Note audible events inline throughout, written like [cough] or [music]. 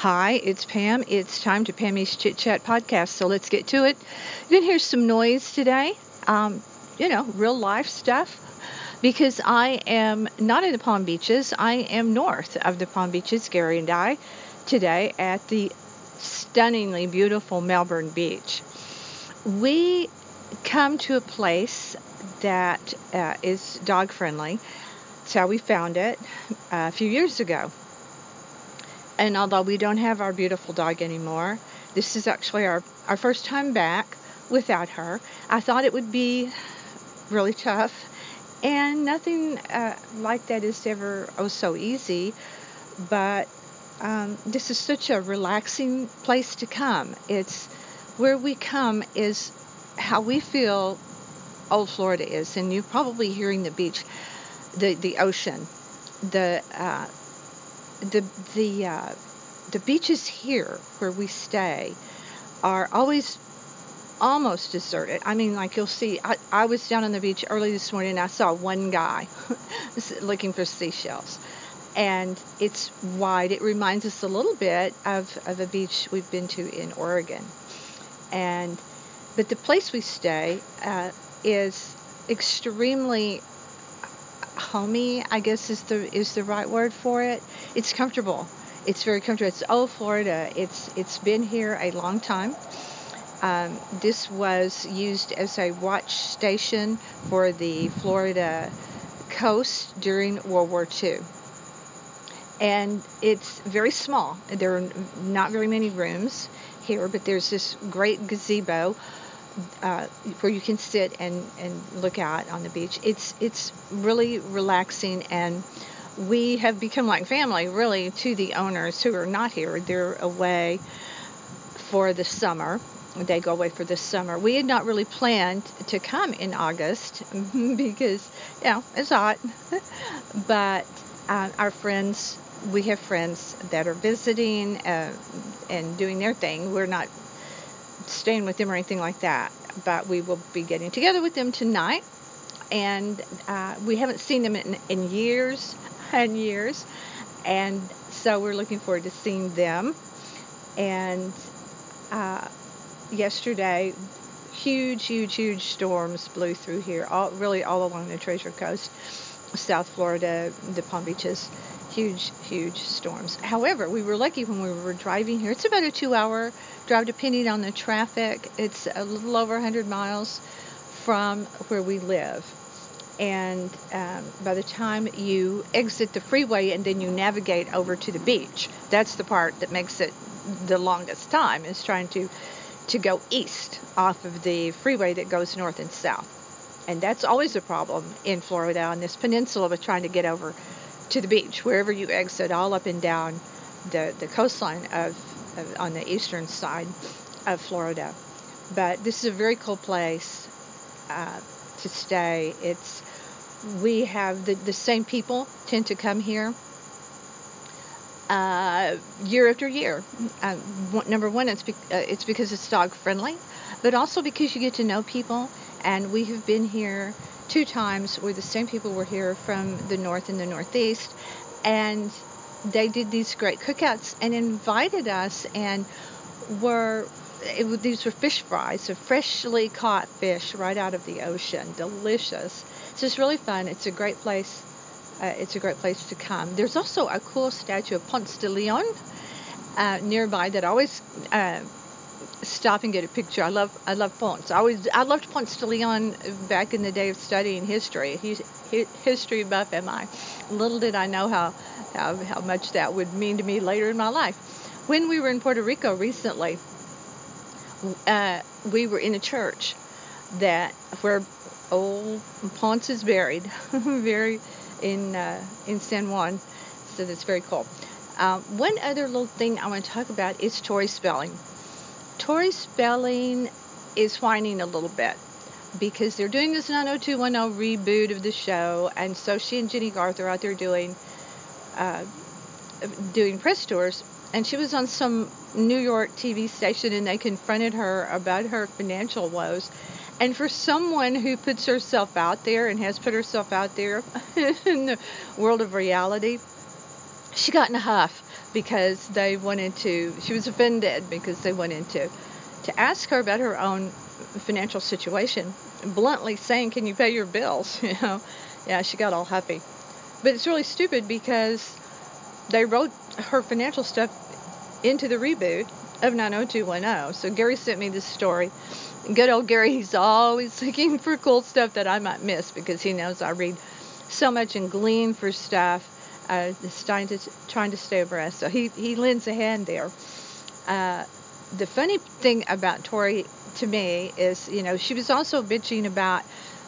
Hi, it's Pam. It's time to Pammy's Chit Chat podcast. So let's get to it. You're gonna hear some noise today. Um, you know, real life stuff. Because I am not in the Palm Beaches. I am north of the Palm Beaches, Gary and I, today at the stunningly beautiful Melbourne Beach. We come to a place that uh, is dog friendly. That's how we found it uh, a few years ago. And although we don't have our beautiful dog anymore, this is actually our, our first time back without her. I thought it would be really tough, and nothing uh, like that is ever oh so easy. But um, this is such a relaxing place to come. It's where we come is how we feel old Florida is, and you're probably hearing the beach, the the ocean, the uh, the the uh, the beaches here where we stay are always almost deserted. I mean, like you'll see, I, I was down on the beach early this morning and I saw one guy [laughs] looking for seashells. And it's wide. It reminds us a little bit of, of a beach we've been to in Oregon. And but the place we stay uh, is extremely homey, I guess is the is the right word for it. It's comfortable. It's very comfortable. It's old Florida. It's it's been here a long time. Um, this was used as a watch station for the Florida coast during World War II. And it's very small. There are not very many rooms here, but there's this great gazebo uh, where you can sit and, and look out on the beach. It's it's really relaxing, and we have become like family, really, to the owners who are not here. They're away for the summer. They go away for the summer. We had not really planned to come in August [laughs] because, you know, it's hot. [laughs] but uh, our friends, we have friends that are visiting uh, and doing their thing. We're not staying with them or anything like that. But we will be getting together with them tonight. And uh, we haven't seen them in, in years [laughs] and years. And so we're looking forward to seeing them. And uh, yesterday, huge, huge, huge storms blew through here, all, really all along the Treasure Coast, South Florida, the Palm Beaches. Huge, huge storms. However, we were lucky when we were driving here. It's about a two hour drive, depending on the traffic. It's a little over 100 miles from where we live. And um, by the time you exit the freeway and then you navigate over to the beach, that's the part that makes it the longest time, is trying to to go east off of the freeway that goes north and south. And that's always a problem in Florida on this peninsula with trying to get over to the beach, wherever you exit, all up and down the, the coastline of, of on the eastern side of Florida. But this is a very cool place uh, to stay. It's we have the, the same people tend to come here uh, year after year. Uh, number one, it's be- uh, it's because it's dog friendly, but also because you get to know people. And we have been here two times where the same people were here from the north and the northeast, and they did these great cookouts and invited us and were it, these were fish fries, so freshly caught fish right out of the ocean, delicious. So it's really fun. It's a great place. Uh, it's a great place to come. There's also a cool statue of Ponce de Leon uh, nearby that always uh, stop and get a picture. I love I love Ponce. I always I loved Ponce de Leon back in the day of studying history. He's he, history buff am I? Little did I know how, how how much that would mean to me later in my life. When we were in Puerto Rico recently, uh, we were in a church that where old Ponce is buried, [laughs] very in uh, in San Juan. So that's very cool. Um, one other little thing I want to talk about is Tori Spelling. Tori Spelling is whining a little bit because they're doing this 90210 reboot of the show, and so she and Jennie Garth are out there doing uh, doing press tours. And she was on some New York TV station, and they confronted her about her financial woes. And for someone who puts herself out there and has put herself out there [laughs] in the world of reality, she got in a huff because they wanted to. She was offended because they wanted to to ask her about her own financial situation, bluntly saying, "Can you pay your bills?" [laughs] You know, yeah, she got all happy. But it's really stupid because they wrote her financial stuff into the reboot of 90210. So Gary sent me this story. Good old Gary, he's always [laughs] looking for cool stuff that I might miss because he knows I read so much and glean for stuff. Uh, just trying to trying to stay abreast. So he he lends a hand there. Uh, the funny thing about Tori to me is, you know, she was also bitching about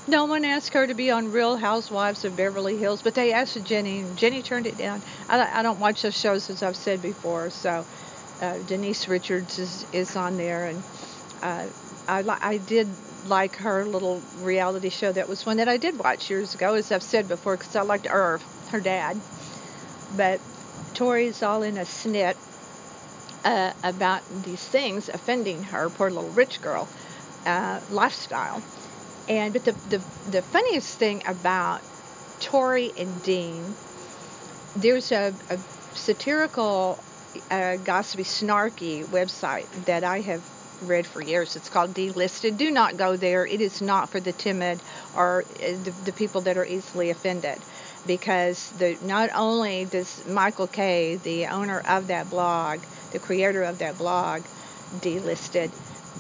no one asked her to be on Real Housewives of Beverly Hills, but they asked Jennie, and Jennie turned it down. I, I don't watch those shows as I've said before, so uh, Denise Richards is, is on there, and uh, I, I did like her little reality show. That was one that I did watch years ago, as I've said before, because I liked Irv, her dad. But Tori's all in a snit uh, about these things offending her, poor little rich girl uh, lifestyle. And but the, the the funniest thing about Tori and Dean, there's a, a satirical, uh, gossipy, snarky website that I have read for years. It's called Dlisted. Do not go there. It is not for the timid or uh, the, the people that are easily offended. Because the not only does Michael K, the owner of that blog, the creator of that blog, Dlisted,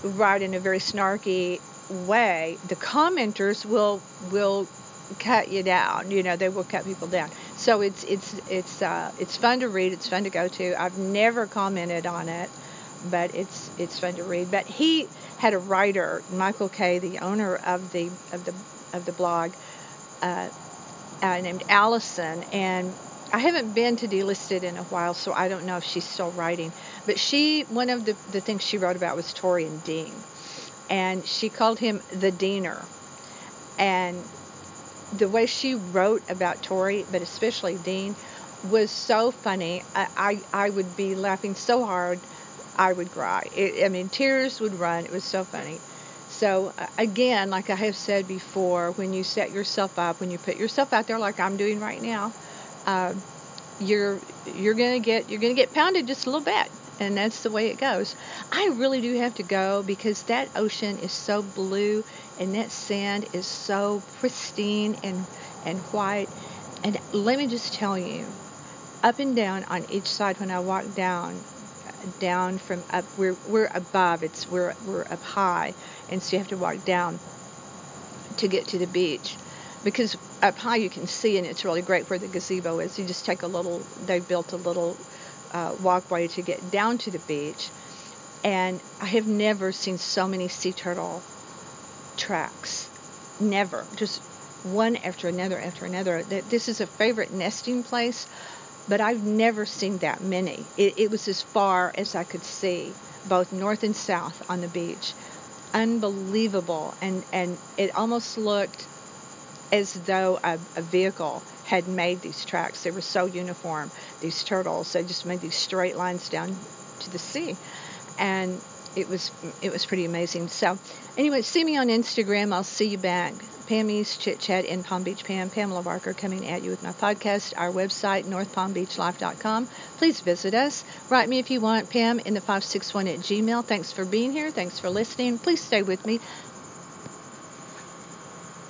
write in a very snarky way, the commenters will will cut you down. You know, they will cut people down. So it's it's it's uh, it's fun to read. It's fun to go to. I've never commented on it, but it's it's fun to read. But he had a writer, Michael K, the owner of the of the of the blog, uh, uh, named Allison, and I haven't been to Dlisted in a while, so I don't know if she's still writing. But she, one of the, the things she wrote about was Tori and Dean and she called him the Deaner. And the way she wrote about Tori, but especially Dean, was so funny. I, I, I would be laughing so hard, I would cry. It, I mean, tears would run. It was so funny. So again, like I have said before, when you set yourself up, when you put yourself out there, like I'm doing right now, uh, you're you're gonna get you're gonna get pounded just a little bit and that's the way it goes. I really do have to go because that ocean is so blue and that sand is so pristine and and white. And let me just tell you, up and down on each side when I walk down down from up we're we're above it's we're we're up high and so you have to walk down to get to the beach because up high you can see and it's really great where the gazebo is you just take a little they built a little uh, walkway to get down to the beach. And I have never seen so many sea turtle tracks. Never. Just one after another after another. This is a favorite nesting place, but I've never seen that many. It, it was as far as I could see, both north and south on the beach. Unbelievable. And, and it almost looked as though a, a vehicle had made these tracks. They were so uniform, these turtles. They just made these straight lines down to the sea. And it was it was pretty amazing. So anyway, see me on Instagram. I'll see you back. Pammy's Chit Chat in Palm Beach Pam. Pamela Barker coming at you with my podcast. Our website, northpalmbeachlife.com. Please visit us. Write me if you want, Pam in the 561 at Gmail. Thanks for being here. Thanks for listening. Please stay with me.